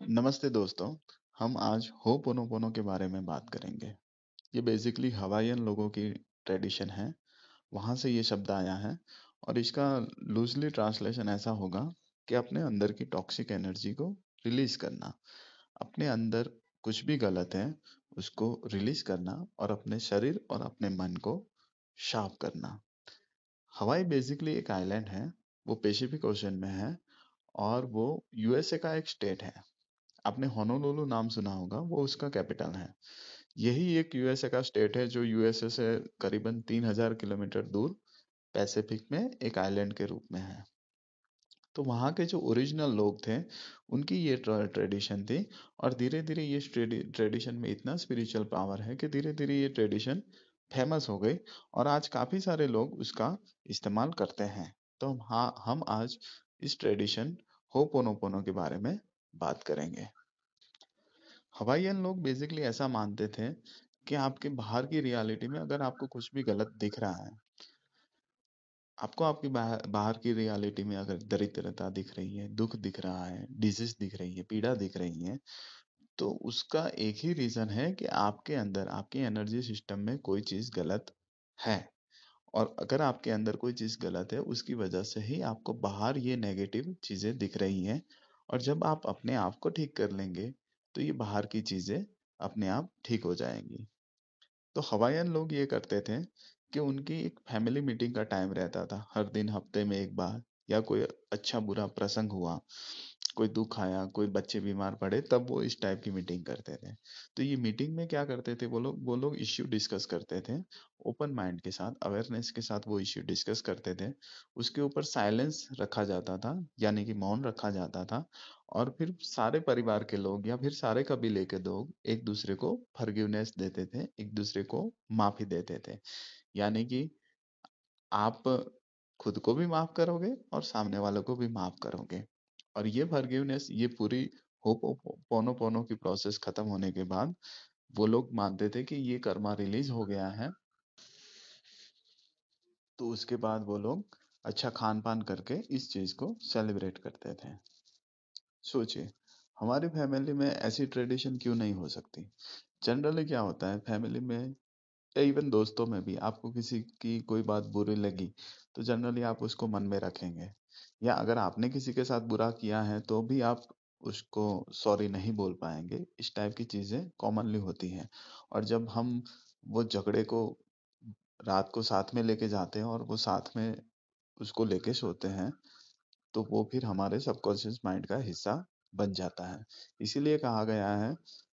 नमस्ते दोस्तों, हम आज होपोनोपोनो के बारे में बात करेंगे। ये बेसिकली हवाईयन लोगों की ट्रेडिशन है, वहाँ से ये शब्द आया है और इसका लूजली ट्रांसलेशन ऐसा होगा कि अपने अंदर की टॉक्सिक एनर्जी को रिलीज़ करना, अपने अंदर कुछ भी गलत है, उसको रिलीज़ करना और अपने शरीर और अपने मन को शार्प करना। हवाई बेसिकली एक आइलैंड है, वो पेसिफिक ओशन में है और वो यूएसए का एक स्टेट है। आपने होनोलुलु नाम सुना होगा, वो उसका कैपिटल है। यही एक यूएसए का स्टेट है जो यूएसए से करीबन तीन हज़ार किलोमीटर दूर पैसिफिक में एक आइलैंड के रूप में है। तो वहाँ के जो ओरिजिनल लोग थे, उनकी ये ट्रेडिशन थी और धीरे धीरे ये ट्रेडिशन में इतना स्पिरिचुअल पावर है कि धीरे धीरे ये ट्रेडिशन फ़ेमस हो गई और आज काफ़ी सारे लोग उसका इस्तेमाल करते हैं। तो हाँ हम आज इस ट्रेडिशन होपोनोपोनो के बारे में बात करेंगे। हवाईयन लोग बेसिकली ऐसा मानते थे कि आपके बाहर की रियलिटी में अगर आपको कुछ भी गलत दिख रहा है आपको आपकी बाहर, बाहर की रियलिटी में अगर दरिद्रता दिख रही है दुख दिख रहा है डिज़ीज़ दिख रही है पीड़ा दिख रही है तो उसका एक ही रीजन है कि आपके अंदर आपकी एनर्जी सिस्टम में कोई चीज़ गलत है। और अगर आपके अंदर कोई चीज़ गलत है उसकी वजह से ही आपको बाहर ये नेगेटिव चीज़ें दिख रही हैं। और जब आप अपने आप को ठीक कर लेंगे तो ये बाहर की चीज़ें अपने आप ठीक हो जाएँगी। तो हवाईयन लोग ये करते थे कि उनकी एक फैमिली मीटिंग का टाइम रहता था, हर दिन हफ़्ते में एक बार। या कोई अच्छा बुरा प्रसंग हुआ, कोई दुख आया, कोई बच्चे बीमार पड़े, तब वो इस टाइप की मीटिंग करते थे। तो ये मीटिंग में क्या करते थे वो लोग? वो लोग इश्यू डिस्कस करते थे ओपन माइंड के साथ अवेयरनेस के साथ वो इश्यू डिस्कस करते थे। उसके ऊपर साइलेंस रखा जाता था, यानी कि मौन रखा जाता था, और फिर सारे परिवार के लोग या फिर सारे कबीले के लोग एक दूसरे को फर्गिवनेस देते थे, एक दूसरे को माफ़ी देते थे। यानी कि आप खुद को भी माफ़ करोगे और सामने वालों को भी माफ़ करोगे। और ये फॉरगिवनेस, ये पूरी होप पोनो पोनो की प्रोसेस खत्म होने के बाद वो लोग मानते थे कि ये कर्मा रिलीज़ हो गया है। तो उसके बाद वो लोग अच्छा खान पान करके इस चीज़ को सेलिब्रेट करते थे। सोचिए, हमारी फैमिली में ऐसी ट्रेडिशन क्यों नहीं हो सकती? जनरली क्या होता है, फैमिली में इवन दोस्तों में भी आपको किसी की कोई बात बुरी लगी तो जनरली आप उसको मन में रखेंगे। या अगर आपने किसी के साथ बुरा किया है तो भी आप उसको सॉरी नहीं बोल पाएँगे। इस टाइप की चीज़ें कॉमनली होती हैं। और जब हम वो झगड़े को रात को साथ में लेके जाते हैं और वो साथ में उसको लेके सोते हैं तो वो फिर हमारे सबकॉन्शियस माइंड का हिस्सा बन जाता है। इसीलिए कहा गया है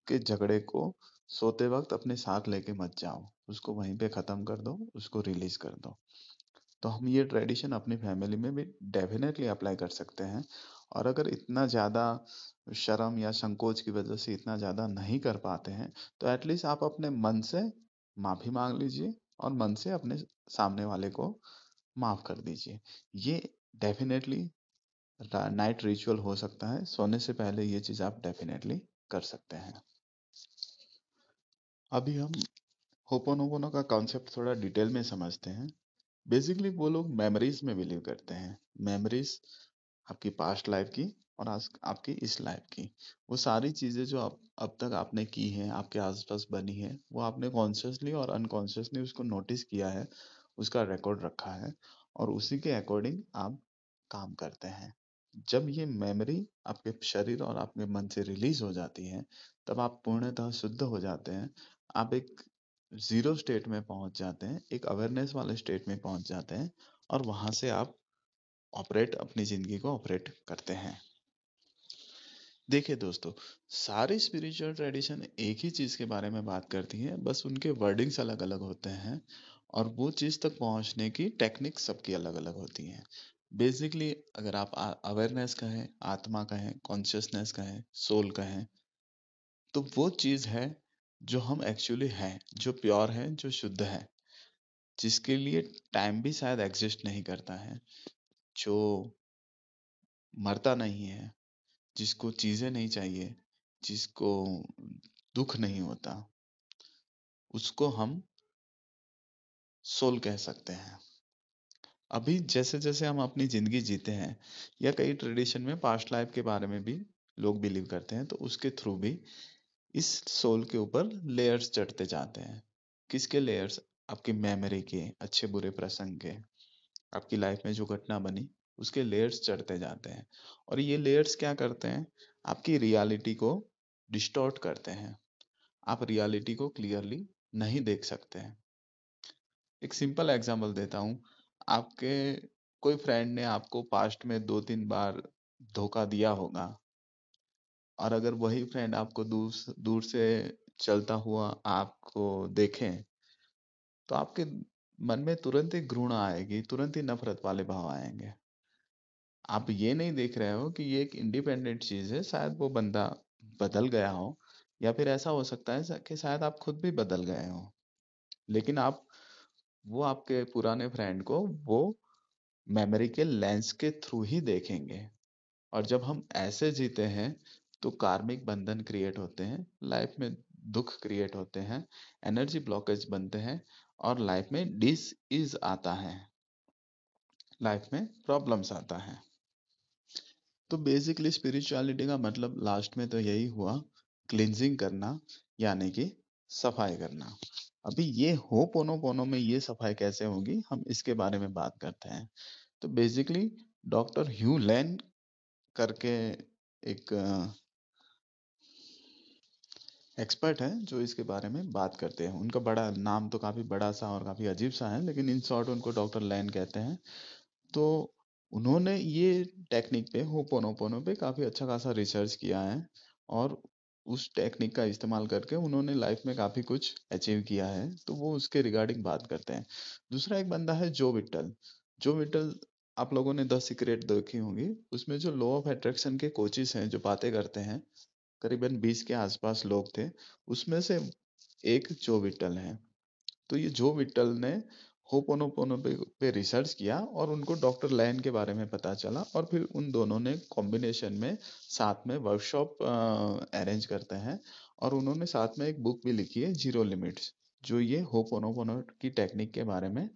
कि झगड़े को सोते वक्त अपने साथ लेके मत जाओ। उसको वहीं पे खत्म कर दो, उसको रिलीज़ कर दो। तो हम ये ट्रेडिशन अपनी फैमिली में भी डेफिनेटली अप्लाई कर सकते हैं। और अगर इतना ज़्यादा शर्म या संकोच की वजह से इतना ज़्यादा नहीं कर पाते हैं तो एटलीस्ट आप अपने मन से माफ़ी मांग लीजिए और मन से अपने सामने वाले को माफ़ कर दीजिए। ये डेफिनेटली नाइट रिचुअल हो सकता है। सोने से पहले ये चीज़ आप डेफिनेटली कर सकते हैं। अभी हम होपोनोपोनो का कॉन्सेप्ट थोड़ा डिटेल में समझते हैं। बेसिकली वो लोग मेमोरीज में बिलीव करते हैं। मेमोरीज आपकी पास्ट लाइफ की और आज आपकी इस लाइफ की। वो सारी चीज़ें जो आप, अब तक आपने की हैं, आपके आसपास बनी है, वो आपने कॉन्शियसली और अनकॉन्शियसली उसको नोटिस किया है, उसका रिकॉर्ड रखा है और उसी के अकॉर्डिंग आप काम करते हैं। जब ये मेमोरी आपके शरीर और आपके मन से रिलीज़ हो जाती है, तब आप पूर्णतः शुद्ध हो जाते हैं। आप एक ज़ीरो स्टेट में पहुँच जाते हैं, एक अवेयरनेस वाले स्टेट में पहुँच जाते हैं और वहाँ से आप ऑपरेट, अपनी ज़िंदगी को ऑपरेट करते हैं। देखिए दोस्तों, सारी स्पिरिचुअल ट्रेडिशन एक ही चीज़ के बारे में बात करती है, बस उनके वर्डिंग्स अलग अलग होते हैं और वो चीज़ तक पहुँचने की टेक्निक सबकी अलग अलग होती हैं। बेसिकली अगर आप अवेयरनेस कहें, आत्मा कहें कॉन्शियसनेस कहें सोल कहें तो वो चीज़ है जो हम एक्चुअली हैं, जो प्योर है, जो शुद्ध है, जिसके लिए टाइम भी शायद एग्जिस्ट नहीं करता है, जो मरता नहीं है, जिसको चीज़ें नहीं चाहिए, जिसको दुख नहीं होता, उसको हम सोल कह सकते हैं। अभी जैसे जैसे हम अपनी ज़िंदगी जीते हैं, या कई ट्रेडिशन में पास्ट लाइफ के बारे में भी लोग बिलीव करते हैं तो उसके थ्रू भी इस सोल के ऊपर लेयर्स चढ़ते जाते हैं। किसके लेयर्स? आपकी मेमोरी के, अच्छे बुरे प्रसंग के, आपकी लाइफ में जो घटना बनी, उसके लेयर्स चढ़ते जाते हैं। और ये लेयर्स क्या करते हैं? आपकी रियलिटी को डिस्टॉर्ट करते हैं। आप रियलिटी को क्लियरली नहीं देख सकते हैं। एक सिंपल एग्जांपल देता हूँ। आपके कोई फ्रेंड ने आपको पास्ट में दो तीन बार धोखा दिया होगा। और अगर वही फ्रेंड आपको दूर दूर से चलता हुआ आपको देखे तो आपके मन में तुरंत ही घृणा आएगी, तुरंत ही नफरत वाले भाव आएँगे। आप ये नहीं देख रहे हो कि ये एक इंडिपेंडेंट चीज़ है, शायद वो बंदा बदल गया हो, या फिर ऐसा हो सकता है कि शायद आप खुद भी बदल गए हो। लेकिन आप, वो आपके पुराने फ्रेंड को वो मेमोरी के लेंस के थ्रू ही देखेंगे। और जब हम ऐसे जीते हैं तो कार्मिक बंधन क्रिएट होते हैं लाइफ में दुख क्रिएट होते हैं एनर्जी ब्लॉकेज बनते हैं और लाइफ में डिस इज़ आता है। लाइफ में प्रॉब्लम्स आता है। तो बेसिकली स्पिरिचुअलिटी का मतलब लास्ट में तो यही हुआ क्लिनजिंग करना, यानी कि सफ़ाई करना। अभी ये हो पोनो पोनो में ये सफ़ाई कैसे होगी, हम इसके बारे में बात करते हैं। तो बेसिकली डॉक्टर ह्यू लैन करके एक एक्सपर्ट है जो इसके बारे में बात करते हैं। उनका बड़ा नाम तो काफ़ी बड़ा सा और काफ़ी अजीब सा है, लेकिन इन शॉर्ट उनको डॉक्टर लैन कहते हैं। तो उन्होंने ये टेक्निक पे होपोनोपोनो पे काफ़ी अच्छा खासा रिसर्च किया है और उस टेक्निक का इस्तेमाल करके उन्होंने लाइफ में काफ़ी कुछ अचीव किया है। तो वो उसके रिगार्डिंग बात करते हैं। दूसरा एक बंदा है जो विटल जो विटल आप लोगों ने द सीक्रेट देखी होंगी। उसमें जो लॉ ऑफ़ अट्रैक्शन के कोचेस हैं, जो बातें करते हैं करीबन 20 के आसपास लोग थे उसमें से एक जो विटल है। तो ये जो विटल ने होपोनोपोनो पे, पे रिसर्च किया और उनको डॉक्टर लैन के बारे में पता चला और फिर उन दोनों ने कॉम्बिनेशन में साथ में वर्कशॉप अरेंज करते हैं और उन्होंने साथ में एक बुक भी लिखी है ज़ीरो लिमिट्स जो ये होपोनोपोनो की टेक्निक के बारे में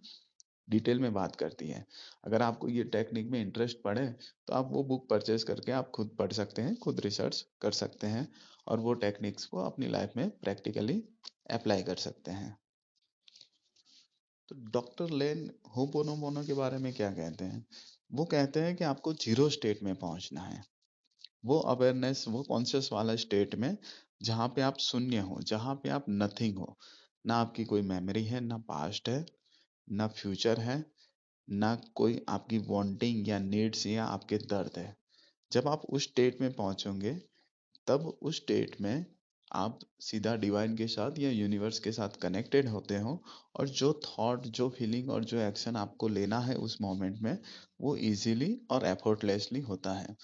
डिटेल में बात करती है। अगर आपको ये टेक्निक में इंटरेस्ट पड़े तो आप वो बुक परचेज करके आप खुद पढ़ सकते हैं, खुद रिसर्च कर सकते हैं और वो टेक्निक्स को अपनी लाइफ में प्रैक्टिकली अप्लाई कर सकते हैं। तो डॉक्टर लेन होपोनोमोनो के बारे में क्या कहते हैं? वो कहते हैं कि आपको ज़ीरो स्टेट में पहुँचना है। वो अवेयरनेस, वो कॉन्शियस वाला स्टेट में जहाँ पे आप शून्य हो, जहाँ पे आप नथिंग हो। ना आपकी कोई मेमोरी है, ना पास्ट है ना फ्यूचर है, ना कोई आपकी वांटिंग या नीड्स या आपके दर्द है। जब आप उस स्टेट में पहुंचोगे, तब उस स्टेट में आप सीधा डिवाइन के साथ या यूनिवर्स के साथ कनेक्टेड होते हो और जो थॉट जो फीलिंग और जो एक्शन आपको लेना है उस मोमेंट में, वो इजीली और एफर्टलेसली होता है।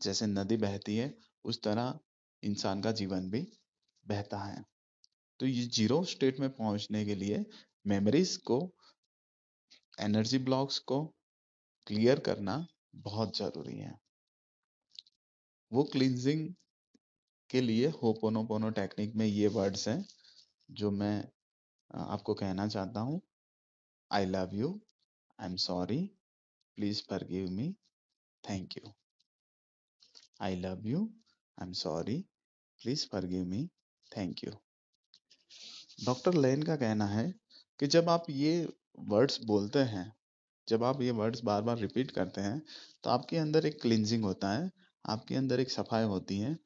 जैसे नदी बहती है, उस तरह इंसान का जीवन भी बहता है। तो ये ज़ीरो स्टेट में पहुँचने के लिए मेमोरीज को एनर्जी ब्लॉक्स को क्लियर करना बहुत ज़रूरी है। वो क्लिनजिंग के लिए होपोनोपोनो टेक्निक में ये वर्ड्स हैं, जो मैं आपको कहना चाहता हूँ। I love you I am sorry please forgive me thank you I love you I am sorry please forgive me thank you doctor Len का कहना है कि जब आप ये वर्ड्स बोलते हैं, जब आप ये वर्ड्स बार बार रिपीट करते हैं तो आपके अंदर एक क्लिनजिंग होता है, आपके अंदर एक सफ़ाई होती है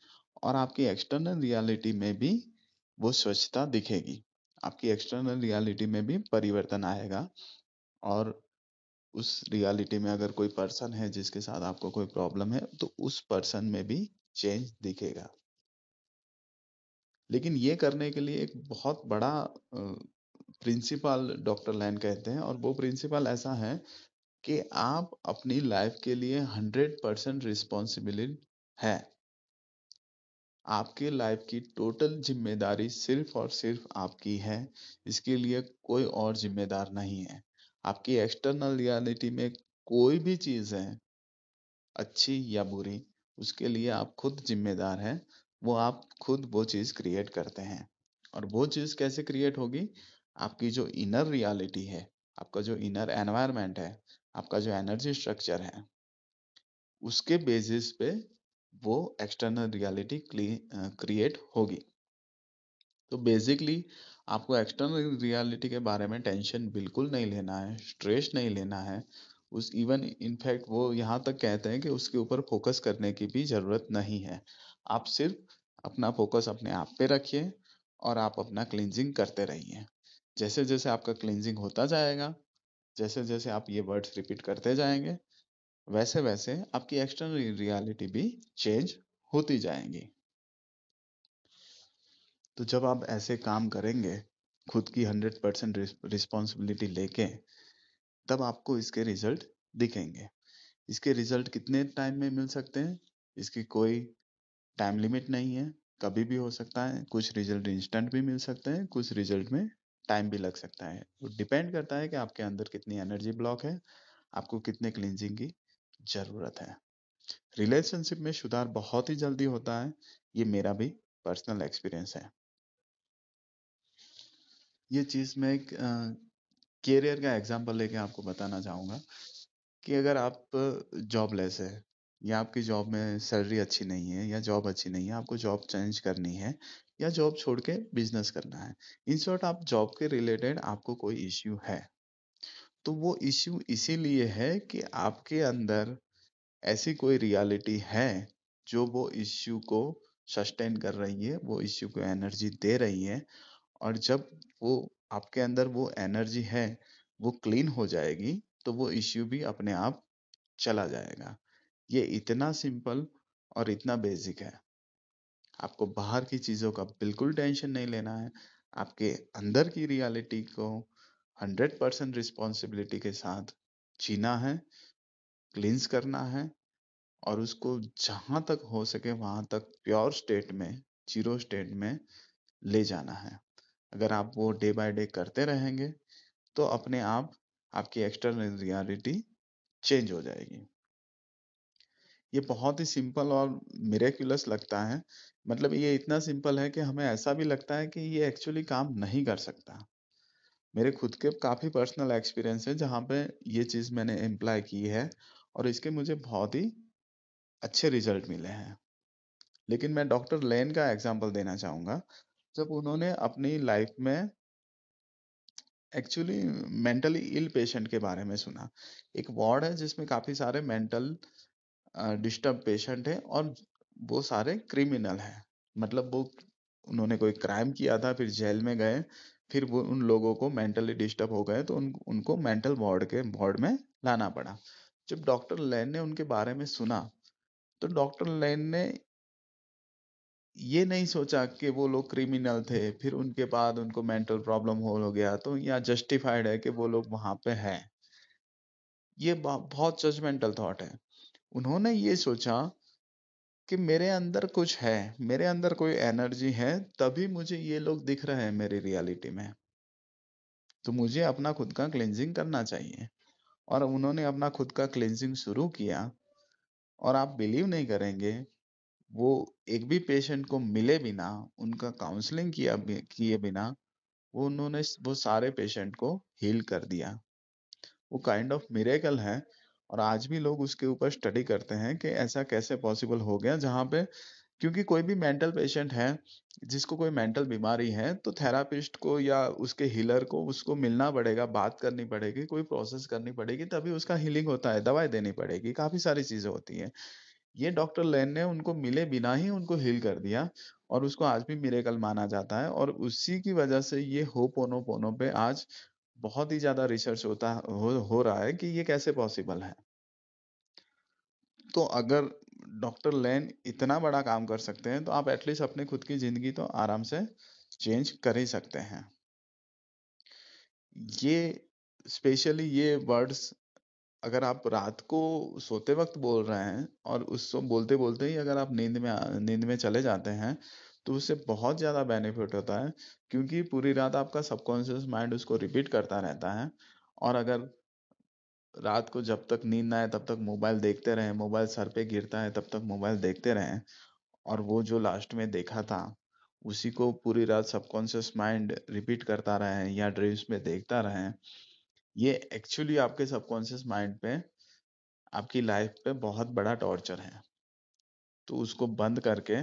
और आपकी एक्सटर्नल रियलिटी में भी वो स्वच्छता दिखेगी। आपकी एक्सटर्नल रियलिटी में भी परिवर्तन आएगा और उस रियलिटी में अगर कोई पर्सन है जिसके साथ आपको कोई प्रॉब्लम है तो उस पर्सन में भी चेंज दिखेगा। लेकिन ये करने के लिए एक बहुत बड़ा प्रिंसिपल डॉक्टर लैन कहते हैं और वो प्रिंसिपल ऐसा है कि आप अपनी लाइफ के लिए हंड्रेड परसेंट रिस्पॉन्सिबिलिटी है। आपके लाइफ की टोटल ज़िम्मेदारी सिर्फ़ और सिर्फ़ आपकी है, इसके लिए कोई और जिम्मेदार नहीं है। आपकी एक्सटर्नल रियलिटी में कोई भी चीज़ है, अच्छी या बुरी, उसके लिए आप खुद जिम्मेदार हैं, वो आप खुद वो चीज़ क्रिएट करते हैं। और वो चीज़ कैसे क्रिएट होगी? आपकी जो इनर रियलिटी है, आपका जो इनर एनवायरमेंट है, आपका जो एनर्जी स्ट्रक्चर है, उसके बेसिस पे वो एक्सटर्नल रियलिटी क्रिएट होगी। तो बेसिकली आपको एक्सटर्नल रियलिटी के बारे में टेंशन बिल्कुल नहीं लेना है स्ट्रेस नहीं लेना है, उस इवन इनफैक्ट वो यहाँ तक कहते हैं कि उसके ऊपर फोकस करने की भी ज़रूरत नहीं है। आप सिर्फ़ अपना फोकस अपने आप पे रखिए और आप अपना क्लिनजिंग करते रहिए। जैसे जैसे आपका क्लिनजिंग होता जाएगा जैसे जैसे आप ये वर्ड्स रिपीट करते जाएँगे वैसे वैसे आपकी एक्सटर्नल रियलिटी भी चेंज होती जाएँगी। तो जब आप ऐसे काम करेंगे, खुद की हंड्रेड परसेंट रिस्पॉन्सिबिलिटी लेके, तब आपको इसके रिज़ल्ट दिखेंगे। इसके रिज़ल्ट कितने टाइम में मिल सकते हैं? इसकी कोई टाइम लिमिट नहीं है। कभी भी हो सकता है, कुछ रिज़ल्ट इंस्टेंट भी मिल सकते हैं, कुछ रिज़ल्ट में टाइम भी लग सकता है। वो डिपेंड करता है कि आपके अंदर कितनी एनर्जी ब्लॉक है, आपको कितने क्लिनजिंग की ज़रूरत है। रिलेशनशिप में सुधार बहुत ही जल्दी होता है। ये मेरा भी पर्सनल एक्सपीरियंस है। ये चीज़ मैं एक कैरियर का एग्जांपल लेके आपको बताना चाहूँगा कि अगर आप जॉबलेस है या आपकी जॉब में सैलरी अच्छी नहीं है या जॉब अच्छी नहीं है, आपको जॉब चेंज करनी है या जॉब छोड़ के बिज़नेस करना है। इन शॉर्ट आप जॉब के रिलेटेड आपको कोई इश्यू है। तो वो इश्यू इसीलिए है कि आपके अंदर ऐसी कोई रियलिटी है जो वो इश्यू को सस्टेन कर रही है, वो इश्यू को एनर्जी दे रही है और जब वो आपके अंदर वो एनर्जी है, वो क्लीन हो जाएगी तो वो इश्यू भी अपने आप चला जाएगा। ये इतना सिंपल और इतना बेसिक है। आपको बाहर की चीज़ों का बिल्कुल टेंशन नहीं लेना है। आपके अंदर की रियलिटी को हंड्रेड परसेंट रिस्पॉन्सिबिलिटी के साथ जीना है, क्लींस करना है और उसको जहाँ तक हो सके वहाँ तक प्योर स्टेट में, ज़ीरो स्टेट में ले जाना है। अगर आप वो डे बाय डे करते रहेंगे तो अपने आप आपकी एक्सटर्नल रियलिटी चेंज हो जाएगी। ये बहुत ही सिंपल और मिरेक्युलस लगता है। मतलब ये इतना सिंपल है कि हमें ऐसा भी लगता है कि ये एक्चुअली काम नहीं कर सकता। मेरे खुद के काफ़ी पर्सनल एक्सपीरियंस है जहाँ पे ये चीज़ मैंने एम्प्लॉय की है और इसके मुझे बहुत ही अच्छे रिज़ल्ट मिले हैं। लेकिन मैं डॉक्टर लेन का एग्ज़ाम्पल देना चाहूँगा। जब उन्होंने अपनी लाइफ में एक्चुअली मेंटली इल पेशेंट के बारे में सुना। एक वार्ड है जिसमें काफ़ी सारे मेंटल डिस्टर्ब पेशेंट है और वो सारे क्रिमिनल हैं। मतलब वो उन्होंने कोई क्राइम किया था फिर जेल में गए फिर वो उन लोगों को मेंटली डिस्टर्ब हो गए तो उन, उनको मेंटल वार्ड के वार्ड में लाना पड़ा। जब डॉक्टर लैन ने उनके बारे में सुना तो डॉक्टर लैन ने ये नहीं सोचा कि वो लोग क्रिमिनल थे फिर उनके बाद उनको मेंटल प्रॉब्लम हो गया तो यहाँ जस्टिफाइड है कि वो लोग वहाँ पे हैं। ये बहुत जजमेंटल थॉट है। उन्होंने ये सोचा कि मेरे अंदर कुछ है, मेरे अंदर कोई एनर्जी है, तभी मुझे ये लोग दिख रहे हैं मेरी रियलिटी में। तो मुझे अपना खुद का क्लेंजिंग करना चाहिए। और उन्होंने अपना खुद का क्लेंजिंग शुरू किया। और आप बिलीव नहीं करेंगे, वो एक भी पेशेंट को मिले बिना, उनका काउंसलिंग किया किए बिना, वो उन्होंने वो सारे पेशेंट को हील कर दिया। वो काइंड ऑफ़ मिरेकल है और आज भी लोग उसके ऊपर स्टडी करते हैं कि ऐसा कैसे पॉसिबल हो गया जहाँ पे क्योंकि कोई भी मेंटल पेशेंट है, जिसको कोई मेंटल बीमारी है तो थेरापिस्ट को या उसके हीलर को उसको मिलना पड़ेगा, बात करनी पड़ेगी, कोई प्रोसेस करनी पड़ेगी, तभी उसका हीलिंग होता है, दवाई देनी पड़ेगी, काफ़ी सारी चीज़ें होती हैं। ये डॉक्टर लेन ने उनको मिले बिना ही उनको हील कर दिया और उसको आज भी मिरेकल माना जाता है और उसी की वजह से ये हो पोनो पोनो पे आज बहुत ही ज़्यादा रिसर्च होता हो, हो रहा है कि ये कैसे पॉसिबल है। तो अगर डॉक्टर लेन इतना बड़ा काम कर सकते हैं तो आप एटलीस्ट अपने खुद की ज़िंदगी तो आराम से चेंज कर ही सकते हैं। ये स्पेशली ये वर्ड्स अगर आप रात को सोते वक्त बोल रहे हैं और उस बोलते बोलते ही अगर आप नींद में नींद में चले जाते हैं तो उससे बहुत ज़्यादा बेनिफिट होता है, क्योंकि पूरी रात आपका सबकॉन्शियस माइंड उसको रिपीट करता रहता है। और अगर रात को जब तक नींद ना आए, तब तक मोबाइल देखते रहें मोबाइल सर पे गिरता है, तब तक मोबाइल देखते रहें। और वो जो लास्ट में देखा था, उसी को पूरी रात सबकॉन्शियस माइंड रिपीट करता रहे या ड्रीम्स में देखता रहे। ये एक्चुअली आपके सबकॉन्शियस माइंड पे, आपकी लाइफ पे बहुत बड़ा टॉर्चर है। तो उसको बंद करके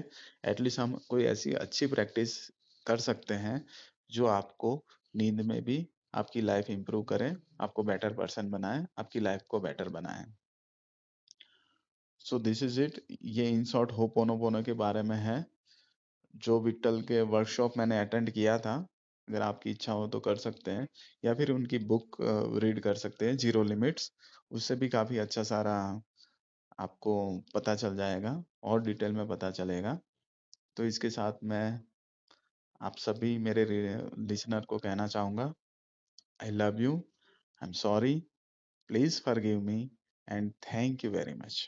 एटलीस्ट हम कोई ऐसी अच्छी प्रैक्टिस कर सकते हैं, जो आपको नींद में भी आपकी लाइफ इंप्रूव करें, आपको बेटर पर्सन बनाए, आपकी लाइफ को बेटर बनाए। सो दिस इज़ इट ये इन शॉर्ट होपोनोपोनो के बारे में है, जो विट्टल के वर्कशॉप मैंने अटेंड किया था। अगर आपकी इच्छा हो तो कर सकते हैं, या फिर उनकी बुक रीड कर सकते हैं ज़ीरो लिमिट्स उससे भी काफ़ी अच्छा सारा आपको पता चल जाएगा, और डिटेल में पता चलेगा। तो इसके साथ मैं आप सभी मेरे लिसनर को कहना चाहूँगा I love you I am sorry please forgive me and thank you very much